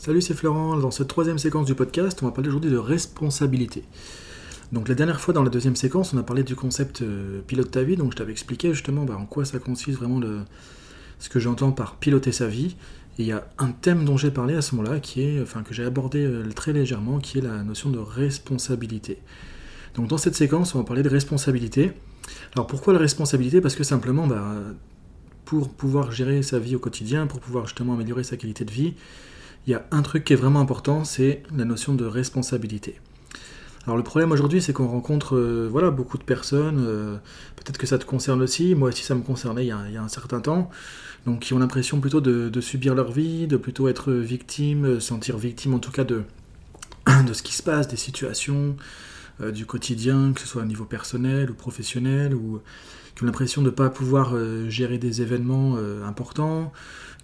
Salut, c'est Florent. Dans cette troisième séquence du podcast, on va parler aujourd'hui de responsabilité. Donc la dernière fois, dans la deuxième séquence, on a parlé du concept euh, pilote ta vie. Donc je t'avais expliqué justement bah, en quoi ça consiste vraiment ce que j'entends par piloter sa vie. Et il y a un thème dont j'ai parlé à ce moment-là, qui est, enfin que j'ai abordé euh, très légèrement, qui est la notion de responsabilité. Donc dans cette séquence, on va parler de responsabilité. Alors pourquoi la responsabilité? Parce que simplement, bah, pour pouvoir gérer sa vie au quotidien, pour pouvoir justement améliorer sa qualité de vie, il y a un truc qui est vraiment important, c'est la notion de responsabilité. Alors le problème aujourd'hui, c'est qu'on rencontre euh, voilà, beaucoup de personnes, euh, peut-être que ça te concerne aussi, moi aussi ça me concernait il y a, un certain temps, donc qui ont l'impression plutôt de, subir leur vie, de plutôt être victime, euh, sentir victime en tout cas de, de ce qui se passe, des situations, du quotidien, que ce soit au niveau personnel ou professionnel, ou qui ont l'impression de ne pas pouvoir gérer des événements importants,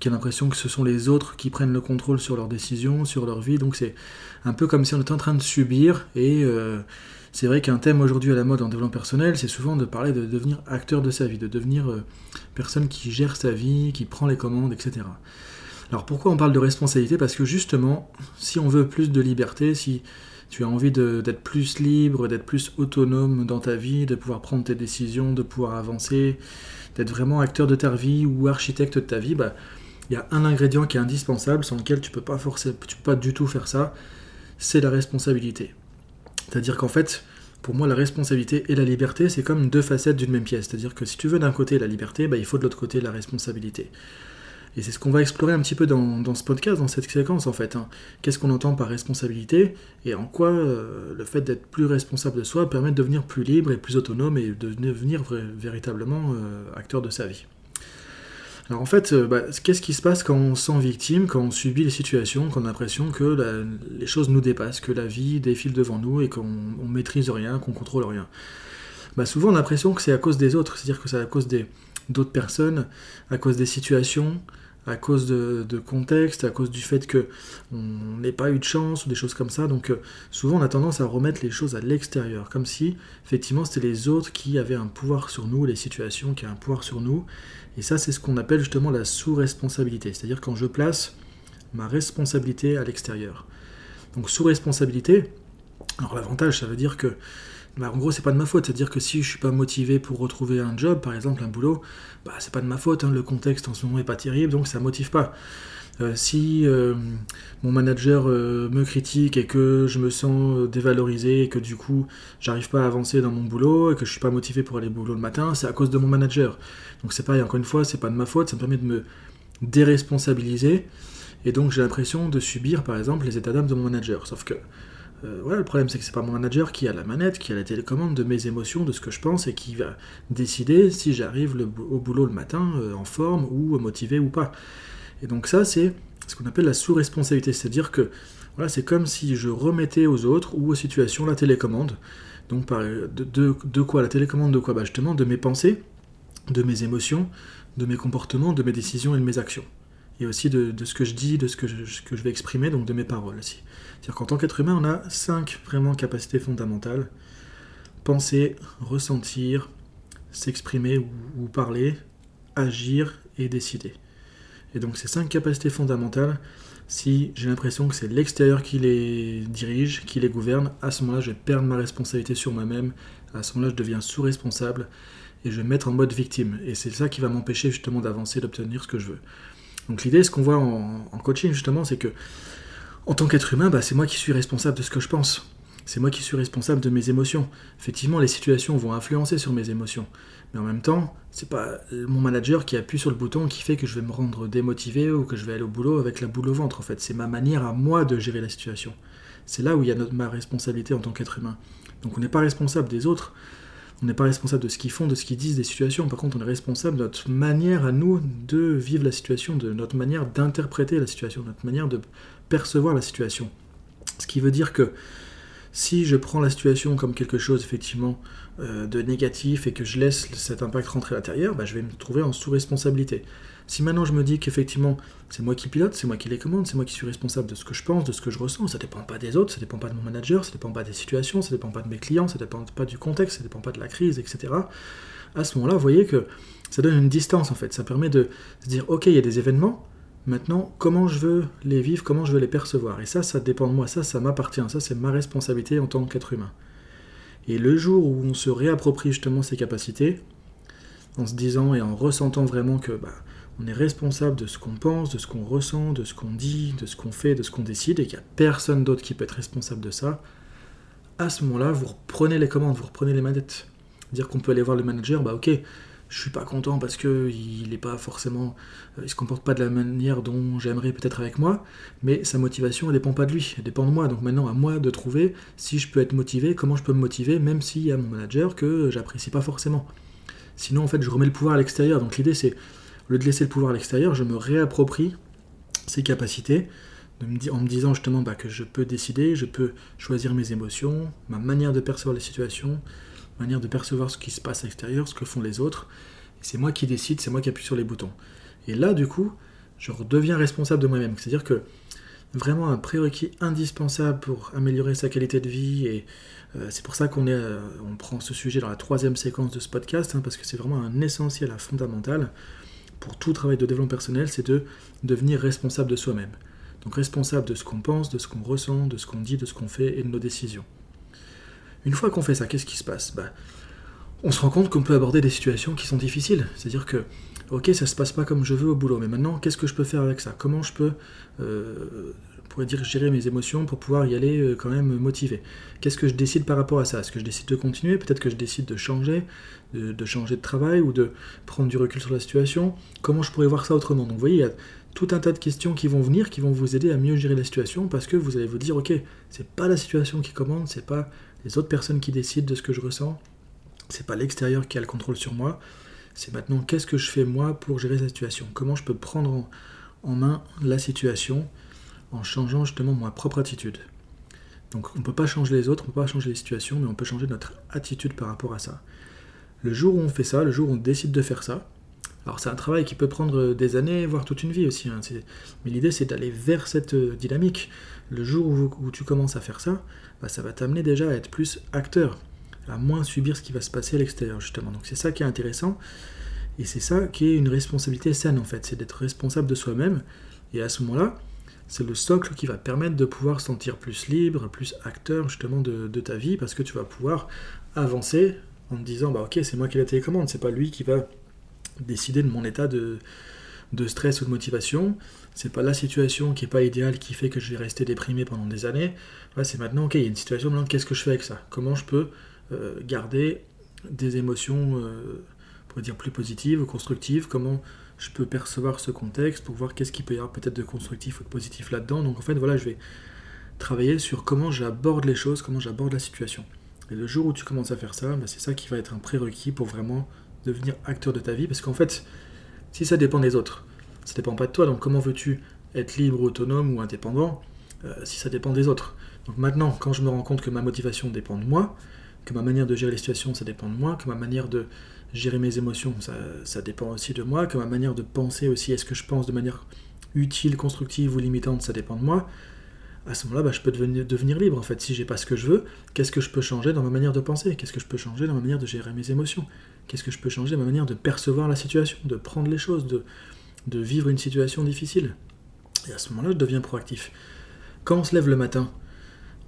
qui ont l'impression que ce sont les autres qui prennent le contrôle sur leurs décisions, sur leur vie. Donc c'est un peu comme si on était en train de subir. Et euh, c'est vrai qu'un thème aujourd'hui à la mode en développement personnel, c'est souvent de parler de devenir acteur de sa vie, de devenir euh, personne qui gère sa vie, qui prend les commandes, etc. Alors pourquoi on parle de responsabilité? Parce que justement, si on veut plus de liberté, si tu as envie d'être plus libre, d'être plus autonome dans ta vie, de pouvoir prendre tes décisions, de pouvoir avancer, d'être vraiment acteur de ta vie ou architecte de ta vie, bah, il y a un ingrédient qui est indispensable, sans lequel tu peux pas forcer, tu peux pas du tout faire ça, c'est la responsabilité. C'est-à-dire qu'en fait, pour moi, la responsabilité et la liberté, c'est comme deux facettes d'une même pièce. C'est-à-dire que si tu veux d'un côté la liberté, bah, il faut de l'autre côté la responsabilité. Et c'est ce qu'on va explorer un petit peu dans, ce podcast, dans cette séquence en fait. Hein. Qu'est-ce qu'on entend par responsabilité et en quoi euh, le fait d'être plus responsable de soi permet de devenir plus libre et plus autonome et de devenir véritablement euh, acteur de sa vie. Alors en fait, euh, bah, qu'est-ce qui se passe quand on se sent victime, quand on subit les situations, quand on a l'impression que les choses nous dépassent, que la vie défile devant nous et qu'on ne maîtrise rien, qu'on contrôle rien? Bah, Souvent on a l'impression que c'est à cause des autres, c'est-à-dire que c'est à cause d'autres personnes, à cause des situations, à cause de, contexte, à cause du fait que on n'ait pas eu de chance ou des choses comme ça. Donc euh, souvent on a tendance à remettre les choses à l'extérieur, comme si effectivement c'était les autres qui avaient un pouvoir sur nous, les situations qui avaient un pouvoir sur nous. Et ça c'est ce qu'on appelle justement la sous-responsabilité, c'est-à-dire quand je place ma responsabilité à l'extérieur. Donc sous-responsabilité, alors l'avantage ça veut dire que bah, en gros, c'est pas de ma faute. C'est-à-dire que si je suis pas motivé pour retrouver un job, par exemple un boulot, bah, c'est pas de ma faute. Hein. Le contexte en ce moment est pas terrible, donc ça motive pas. Euh, si euh, mon manager euh, me critique et que je me sens dévalorisé et que du coup j'arrive pas à avancer dans mon boulot et que je suis pas motivé pour aller au boulot le matin, c'est à cause de mon manager. Donc c'est pareil, encore une fois, c'est pas de ma faute, ça me permet de me déresponsabiliser et donc j'ai l'impression de subir par exemple les états d'âme de mon manager. Sauf que euh, voilà, le problème c'est que c'est pas mon manager qui a la manette, qui a la télécommande de mes émotions, de ce que je pense et qui va décider si j'arrive au boulot le matin euh, en forme ou motivé ou pas. Et donc ça c'est ce qu'on appelle la sous-responsabilité, c'est-à-dire que voilà, c'est comme si je remettais aux autres ou aux situations la télécommande. Donc par, de, quoi la télécommande de quoi? Bah Justement de mes pensées, de mes émotions, de mes comportements, de mes décisions et de mes actions et aussi de, ce que je dis, de ce que je, vais exprimer, donc de mes paroles aussi. C'est-à-dire qu'en tant qu'être humain, on a cinq vraiment capacités fondamentales. Penser, ressentir, s'exprimer ou, parler, agir et décider. Et donc ces cinq capacités fondamentales, si j'ai l'impression que c'est l'extérieur qui les dirige, qui les gouverne, à ce moment-là, je vais perdre ma responsabilité sur moi-même, à ce moment-là, je deviens sous-responsable et je vais me mettre en mode victime. Et c'est ça qui va m'empêcher justement d'avancer, d'obtenir ce que je veux. Donc l'idée, ce qu'on voit en, coaching justement, c'est que en tant qu'être humain, bah, c'est moi qui suis responsable de ce que je pense. C'est moi qui suis responsable de mes émotions. Effectivement, les situations vont influencer sur mes émotions. Mais en même temps, c'est pas mon manager qui appuie sur le bouton qui fait que je vais me rendre démotivé ou que je vais aller au boulot avec la boule au ventre. En fait, c'est ma manière à moi de gérer la situation. C'est là où il y a notre, ma responsabilité en tant qu'être humain. Donc on n'est pas responsable des autres, on n'est pas responsable de ce qu'ils font, de ce qu'ils disent des situations. Par contre, on est responsable de notre manière à nous de vivre la situation, de notre manière d'interpréter la situation, de notre manière de percevoir la situation. Ce qui veut dire que si je prends la situation comme quelque chose effectivement euh, de négatif et que je laisse cet impact rentrer à l'intérieur, bah, je vais me trouver en sous-responsabilité. Si maintenant je me dis qu'effectivement c'est moi qui pilote, c'est moi qui les commande, c'est moi qui suis responsable de ce que je pense, de ce que je ressens, ça dépend pas des autres, ça dépend pas de mon manager, ça dépend pas des situations, ça dépend pas de mes clients, ça dépend pas du contexte, ça dépend pas de la crise, etc. À ce moment-là, vous voyez que ça donne une distance en fait, ça permet de se dire ok il y a des événements, Maintenant, comment je veux les vivre, comment je veux les percevoir? Et ça, ça dépend de moi, ça, ça m'appartient, ça, c'est ma responsabilité en tant qu'être humain. Et le jour où on se réapproprie justement ces capacités, en se disant et en ressentant vraiment que bah, on est responsable de ce qu'on pense, de ce qu'on ressent, de ce qu'on dit, de ce qu'on fait, de ce qu'on décide, et qu'il n'y a personne d'autre qui peut être responsable de ça, à ce moment-là, vous reprenez les commandes, vous reprenez les manettes. Dire qu'on peut aller voir le manager, bah ok, je suis pas content parce que il est pas forcément, euh, il se comporte pas de la manière dont j'aimerais peut-être avec moi, mais sa motivation elle dépend pas de lui, elle dépend de moi. Donc maintenant à moi de trouver si je peux être motivé, comment je peux me motiver, même s'il y a mon manager que j'apprécie pas forcément. Sinon en fait je remets le pouvoir à l'extérieur. Donc l'idée c'est, au lieu de laisser le pouvoir à l'extérieur, je me réapproprie ses capacités, en me disant justement bah, que je peux décider, je peux choisir mes émotions, ma manière de percevoir les situations, manière de percevoir ce qui se passe à l'extérieur, ce que font les autres. C'est moi qui décide, c'est moi qui appuie sur les boutons. Et là, du coup, je redeviens responsable de moi-même. C'est-à-dire que vraiment un prérequis indispensable pour améliorer sa qualité de vie, et euh, c'est pour ça qu'on euh, on prend ce sujet dans la troisième séquence de ce podcast, hein, parce que c'est vraiment un essentiel, un fondamental pour tout travail de développement personnel, c'est de devenir responsable de soi-même. Donc responsable de ce qu'on pense, de ce qu'on ressent, de ce qu'on dit, de ce qu'on fait et de nos décisions. Une fois qu'on fait ça, qu'est-ce qui se passe? Bah, On se rend compte qu'on peut aborder des situations qui sont difficiles. C'est-à-dire que, ok, ça se passe pas comme je veux au boulot, mais maintenant, qu'est-ce que je peux faire avec ça? Comment je peux, euh, pourrait dire, gérer mes émotions pour pouvoir y aller euh, quand même motivé Qu'est-ce que je décide par rapport à ça? Est-ce que je décide de continuer? Peut-être que je décide de changer, de, changer de travail ou de prendre du recul sur la situation? Comment je pourrais voir ça autrement? Donc, vous voyez, il y a tout un tas de questions qui vont venir, qui vont vous aider à mieux gérer la situation, parce que vous allez vous dire, ok, c'est pas la situation qui commande, c'est pas les autres personnes qui décident de ce que je ressens. C'est pas l'extérieur qui a le contrôle sur moi. C'est maintenant qu'est-ce que je fais moi pour gérer cette situation? Comment je peux prendre en, main la situation en changeant justement ma propre attitude. Donc on ne peut pas changer les autres, on ne peut pas changer les situations, mais on peut changer notre attitude par rapport à ça. Le jour où on fait ça, le jour où on décide de faire ça, alors c'est un travail qui peut prendre des années, voire toute une vie aussi. Hein. Mais l'idée c'est d'aller vers cette euh, dynamique. Le jour où, tu commences à faire ça, bah, ça va t'amener déjà à être plus acteur, à moins subir ce qui va se passer à l'extérieur justement. Donc c'est ça qui est intéressant. Et c'est ça qui est une responsabilité saine en fait, c'est d'être responsable de soi-même. Et à ce moment-là, c'est le socle qui va permettre de pouvoir se sentir plus libre, plus acteur justement de, ta vie, parce que tu vas pouvoir avancer en te disant bah ok c'est moi qui ai la télécommande, c'est pas lui qui va décider de mon état de, stress ou de motivation. C'est pas la situation qui est pas idéale qui fait que je vais rester déprimé pendant des années. c'est maintenant, ok, il y a une situation, maintenant qu'est-ce que je fais avec ça? Comment je peux euh, garder des émotions, euh, pour dire plus positives constructives? Comment je peux percevoir ce contexte pour voir qu'est-ce qu'il peut y avoir peut-être de constructif ou de positif là-dedans. Donc en fait, voilà, je vais travailler sur comment j'aborde les choses, comment j'aborde la situation. Et le jour où tu commences à faire ça, bah, c'est ça qui va être un prérequis pour vraiment devenir acteur de ta vie, parce qu'en fait, si ça dépend des autres, ça dépend pas de toi, donc comment veux-tu être libre, autonome ou indépendant euh, si ça dépend des autres? Donc maintenant, quand je me rends compte que ma motivation dépend de moi, que ma manière de gérer les situations, ça dépend de moi, que ma manière de gérer mes émotions, ça, dépend aussi de moi, que ma manière de penser aussi, est-ce que je pense de manière utile, constructive ou limitante, ça dépend de moi, à ce moment-là, bah, je peux devenir, libre. En fait, si j'ai pas ce que je veux, qu'est-ce que je peux changer dans ma manière de penser? Qu'est-ce que je peux changer dans ma manière de gérer mes émotions? Qu'est-ce que je peux changer dans ma manière de percevoir la situation, de prendre les choses, de vivre une situation difficile? Et à ce moment-là, je deviens proactif. Quand on se lève le matin,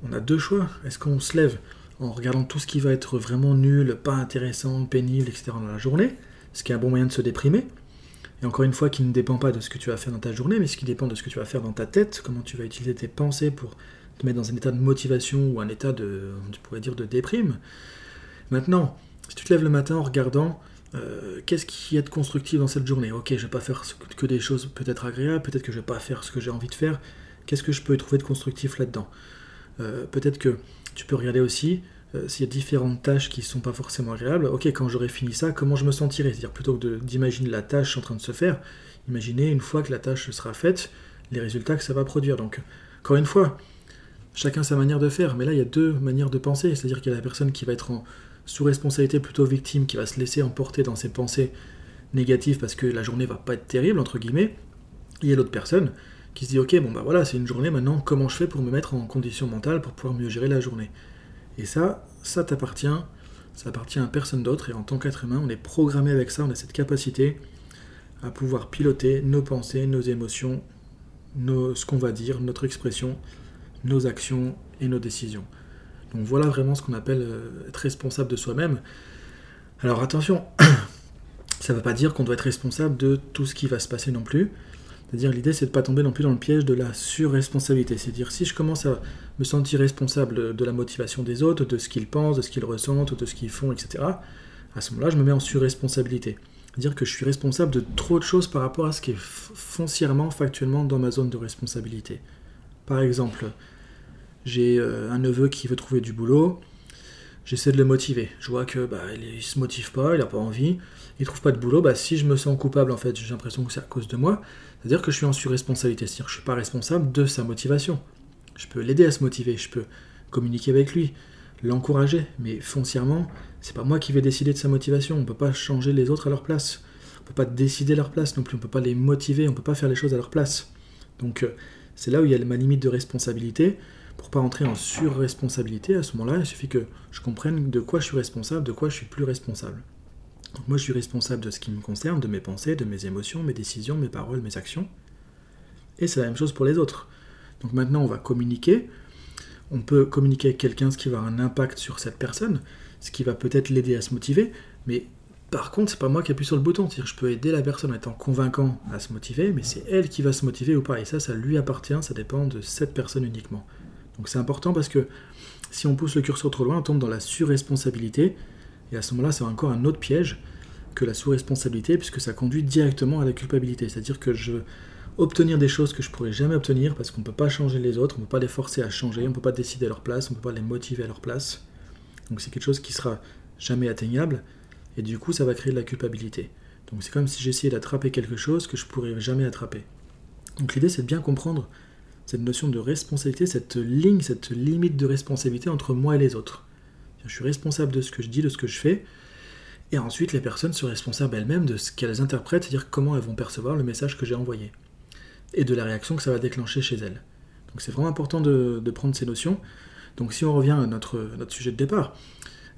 on a deux choix. Est-ce qu'on se lève en regardant tout ce qui va être vraiment nul, pas intéressant, pénible, etc. dans la journée, ce qui est un bon moyen de se déprimer et encore une fois, qui ne dépend pas de ce que tu vas faire dans ta journée, mais ce qui dépend de ce que tu vas faire dans ta tête, comment tu vas utiliser tes pensées pour te mettre dans un état de motivation ou un état de, tu pourrais dire, de déprime. Maintenant, si tu te lèves le matin en regardant euh, qu'est-ce qui est de constructif dans cette journée? Ok, je ne vais pas faire que des choses peut-être agréables, peut-être que je ne vais pas faire ce que j'ai envie de faire. Qu'est-ce que je peux trouver de constructif là-dedans? Euh, Peut-être que tu peux regarder aussi euh, s'il y a différentes tâches qui ne sont pas forcément agréables, ok, quand j'aurai fini ça, comment je me sentirai? C'est-à-dire plutôt que d'imaginer la tâche en train de se faire, imaginez une fois que la tâche sera faite, les résultats que ça va produire. Donc, encore une fois, chacun sa manière de faire, mais là il y a deux manières de penser, c'est-à-dire qu'il y a la personne qui va être sous responsabilité plutôt victime, qui va se laisser emporter dans ses pensées négatives parce que la journée va pas être terrible, entre guillemets, et il y a l'autre personne qui se dit ok bon bah voilà c'est une journée maintenant comment je fais pour me mettre en condition mentale pour pouvoir mieux gérer la journée? Et ça, ça t'appartient, ça appartient à personne d'autre, et en tant qu'être humain, on est programmé avec ça, on a cette capacité à pouvoir piloter nos pensées, nos émotions, nos, ce qu'on va dire, notre expression, nos actions et nos décisions. Donc voilà vraiment ce qu'on appelle euh, être responsable de soi-même. Alors attention, ça ne veut pas dire qu'on doit être responsable de tout ce qui va se passer non plus. C'est-à-dire l'idée c'est de ne pas tomber non plus dans le piège de la surresponsabilité. C'est-à-dire si je commence à me sentir responsable de la motivation des autres, de ce qu'ils pensent, de ce qu'ils ressentent, de ce qu'ils font, etc., à ce moment-là je me mets en surresponsabilité. C'est-à-dire que je suis responsable de trop de choses par rapport à ce qui est foncièrement, factuellement dans ma zone de responsabilité. Par exemple, j'ai euh, un neveu qui veut trouver du boulot, j'essaie de le motiver. Je vois que bah, il, se motive pas, il n'a pas envie, il trouve pas de boulot. Bah, si je me sens coupable, en fait, j'ai l'impression que c'est à cause de moi. C'est-à-dire que je suis en surresponsabilité, c'est-à-dire que je suis pas responsable de sa motivation. Je peux l'aider à se motiver, je peux communiquer avec lui, l'encourager, mais foncièrement, c'est pas moi qui vais décider de sa motivation. On peut pas changer les autres à leur place. On peut pas décider leur place non plus. On peut pas les motiver. On peut pas faire les choses à leur place. Donc euh, c'est là où il y a ma limite de responsabilité. Pour pas entrer en surresponsabilité, à ce moment-là, il suffit que je comprenne de quoi je suis responsable, de quoi je suis plus responsable. Donc moi, je suis responsable de ce qui me concerne, de mes pensées, de mes émotions, mes décisions, mes paroles, mes actions. Et c'est la même chose pour les autres. Donc maintenant, on va communiquer. On peut communiquer avec quelqu'un, ce qui va avoir un impact sur cette personne ce qui va peut-être l'aider à se motiver, mais par contre, c'est pas moi qui appuie sur le bouton. C'est-à-dire, je peux aider la personne en étant convaincant à se motiver, mais c'est elle qui va se motiver ou pas. Et ça, ça lui appartient, ça dépend de cette personne uniquement. Donc c'est important parce que si on pousse le curseur trop loin, on tombe dans la surresponsabilité. Et à ce moment-là, c'est encore un autre piège que la sous-responsabilité, puisque ça conduit directement à la culpabilité. C'est-à-dire que je veux obtenir des choses que je pourrais jamais obtenir parce qu'on ne peut pas changer les autres, on ne peut pas les forcer à changer, on ne peut pas décider à leur place, on ne peut pas les motiver à leur place. Donc c'est quelque chose qui sera jamais atteignable, et du coup ça va créer de la culpabilité. Donc c'est comme si j'essayais d'attraper quelque chose que je pourrais jamais attraper. Donc l'idée c'est de bien comprendre cette notion de responsabilité, cette ligne, cette limite de responsabilité entre moi et les autres. Je suis responsable de ce que je dis, de ce que je fais, et ensuite les personnes sont responsables elles-mêmes de ce qu'elles interprètent, c'est-à-dire comment elles vont percevoir le message que j'ai envoyé, et de la réaction que ça va déclencher chez elles. Donc c'est vraiment important de, de prendre ces notions. Donc si on revient à notre, notre sujet de départ,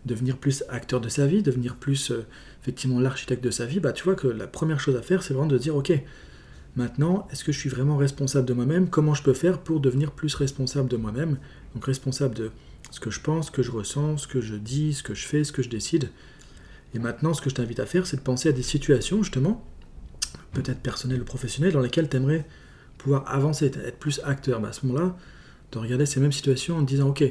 devenir plus acteur de sa vie, devenir plus euh, effectivement l'architecte de sa vie, bah tu vois que la première chose à faire, c'est vraiment de dire ok, maintenant, est-ce que je suis vraiment responsable de moi-même? Comment je peux faire pour devenir plus responsable de moi-même? Donc responsable de ce que je pense, ce que je ressens, ce que je dis, ce que je fais, ce que je décide. Et maintenant, ce que je t'invite à faire, c'est de penser à des situations justement, peut-être personnelles ou professionnelles, dans lesquelles tu aimerais pouvoir avancer, être plus acteur. Bah, à ce moment-là, de regarder ces mêmes situations en disant ok,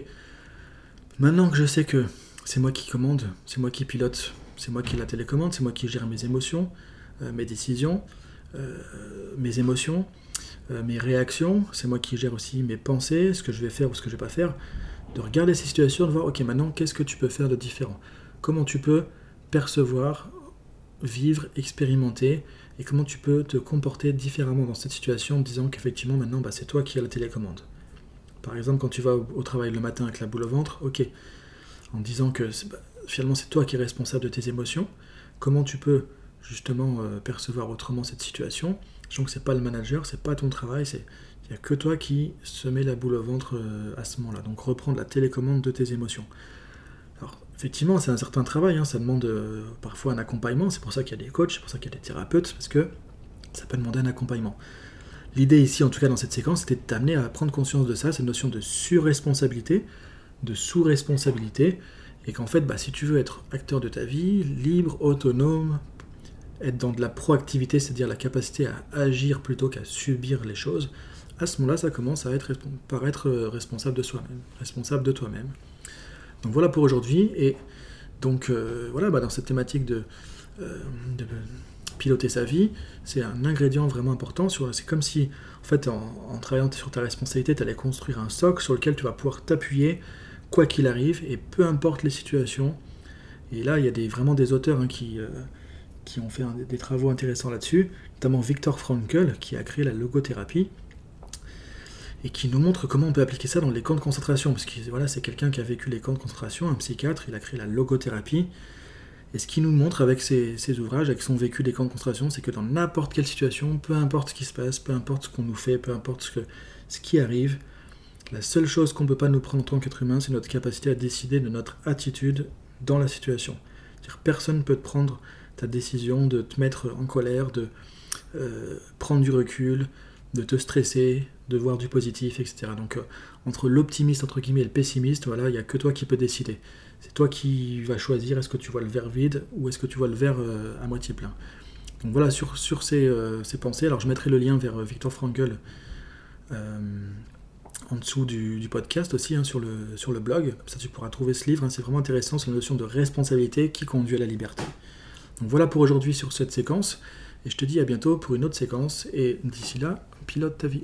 maintenant que je sais que c'est moi qui commande, c'est moi qui pilote, c'est moi qui la télécommande, c'est moi qui gère mes émotions, euh, mes décisions, mes émotions, euh, mes réactions, c'est moi qui gère aussi mes pensées, ce que je vais faire ou ce que je vais pas faire, de regarder ces situations, de voir ok maintenant qu'est-ce que tu peux faire de différent, comment tu peux percevoir, vivre, expérimenter, et comment tu peux te comporter différemment dans cette situation en disant qu'effectivement maintenant bah, c'est toi qui as la télécommande? Par exemple, quand tu vas au, travail le matin avec la boule au ventre, ok, en disant que bah, finalement c'est toi qui es responsable de tes émotions, comment tu peux justement euh, percevoir autrement cette situation, sachant que c'est pas le manager, c'est pas ton travail, c'est il n'y a que toi qui se met la boule au ventre euh, à ce moment-là. Donc reprendre la télécommande de tes émotions. Alors effectivement, c'est un certain travail, hein, ça demande euh, parfois un accompagnement, c'est pour ça qu'il y a des coachs, c'est pour ça qu'il y a des thérapeutes, parce que ça peut demander un accompagnement. L'idée ici, en tout cas dans cette séquence, c'était de t'amener à prendre conscience de ça, cette notion de surresponsabilité, de sous-responsabilité, et qu'en fait, bah, si tu veux être acteur de ta vie, libre, autonome, être dans de la proactivité, c'est-à-dire la capacité à agir plutôt qu'à subir les choses, à ce moment-là, ça commence à être, par être euh, responsable de soi-même, responsable de toi-même. Donc voilà pour aujourd'hui, et donc euh, voilà, bah, dans cette thématique de, euh, de piloter sa vie, c'est un ingrédient vraiment important. C'est comme si, en fait, en, travaillant sur ta responsabilité, tu allais construire un socle sur lequel tu vas pouvoir t'appuyer, quoi qu'il arrive, et peu importe les situations. Et là, il y a vraiment des auteurs hein, qui, qui ont fait des travaux intéressants là-dessus, notamment Victor Frankl, qui a créé la logothérapie, et qui nous montre comment on peut appliquer ça dans les camps de concentration, parce que voilà, c'est quelqu'un qui a vécu les camps de concentration, un psychiatre, il a créé la logothérapie, et ce qu'il nous montre avec ses, ouvrages, avec son vécu des camps de concentration, c'est que dans n'importe quelle situation, peu importe ce qui se passe, peu importe ce qu'on nous fait, peu importe ce, qui arrive, la seule chose qu'on ne peut pas nous prendre en tant qu'être humain, c'est notre capacité à décider de notre attitude dans la situation. personne ne peut te prendre ta décision de te mettre en colère, de, prendre du recul, de te stresser, de voir du positif, etc. Donc entre l'optimiste entre guillemets et le pessimiste, voilà, il n'y a que toi qui peux décider. C'est toi qui vas choisir est-ce que tu vois le verre vide ou est-ce que tu vois le verre à moitié plein. Donc voilà, sur, sur ces, pensées, alors je mettrai le lien vers Victor Frankl en dessous du, podcast aussi, hein, sur, le, sur le blog. ça, tu pourras trouver ce livre. Hein. c'est vraiment intéressant, c'est la notion de responsabilité qui conduit à la liberté. Voilà pour aujourd'hui sur cette séquence. Et je te dis à bientôt pour une autre séquence. Et d'ici là, pilote ta vie.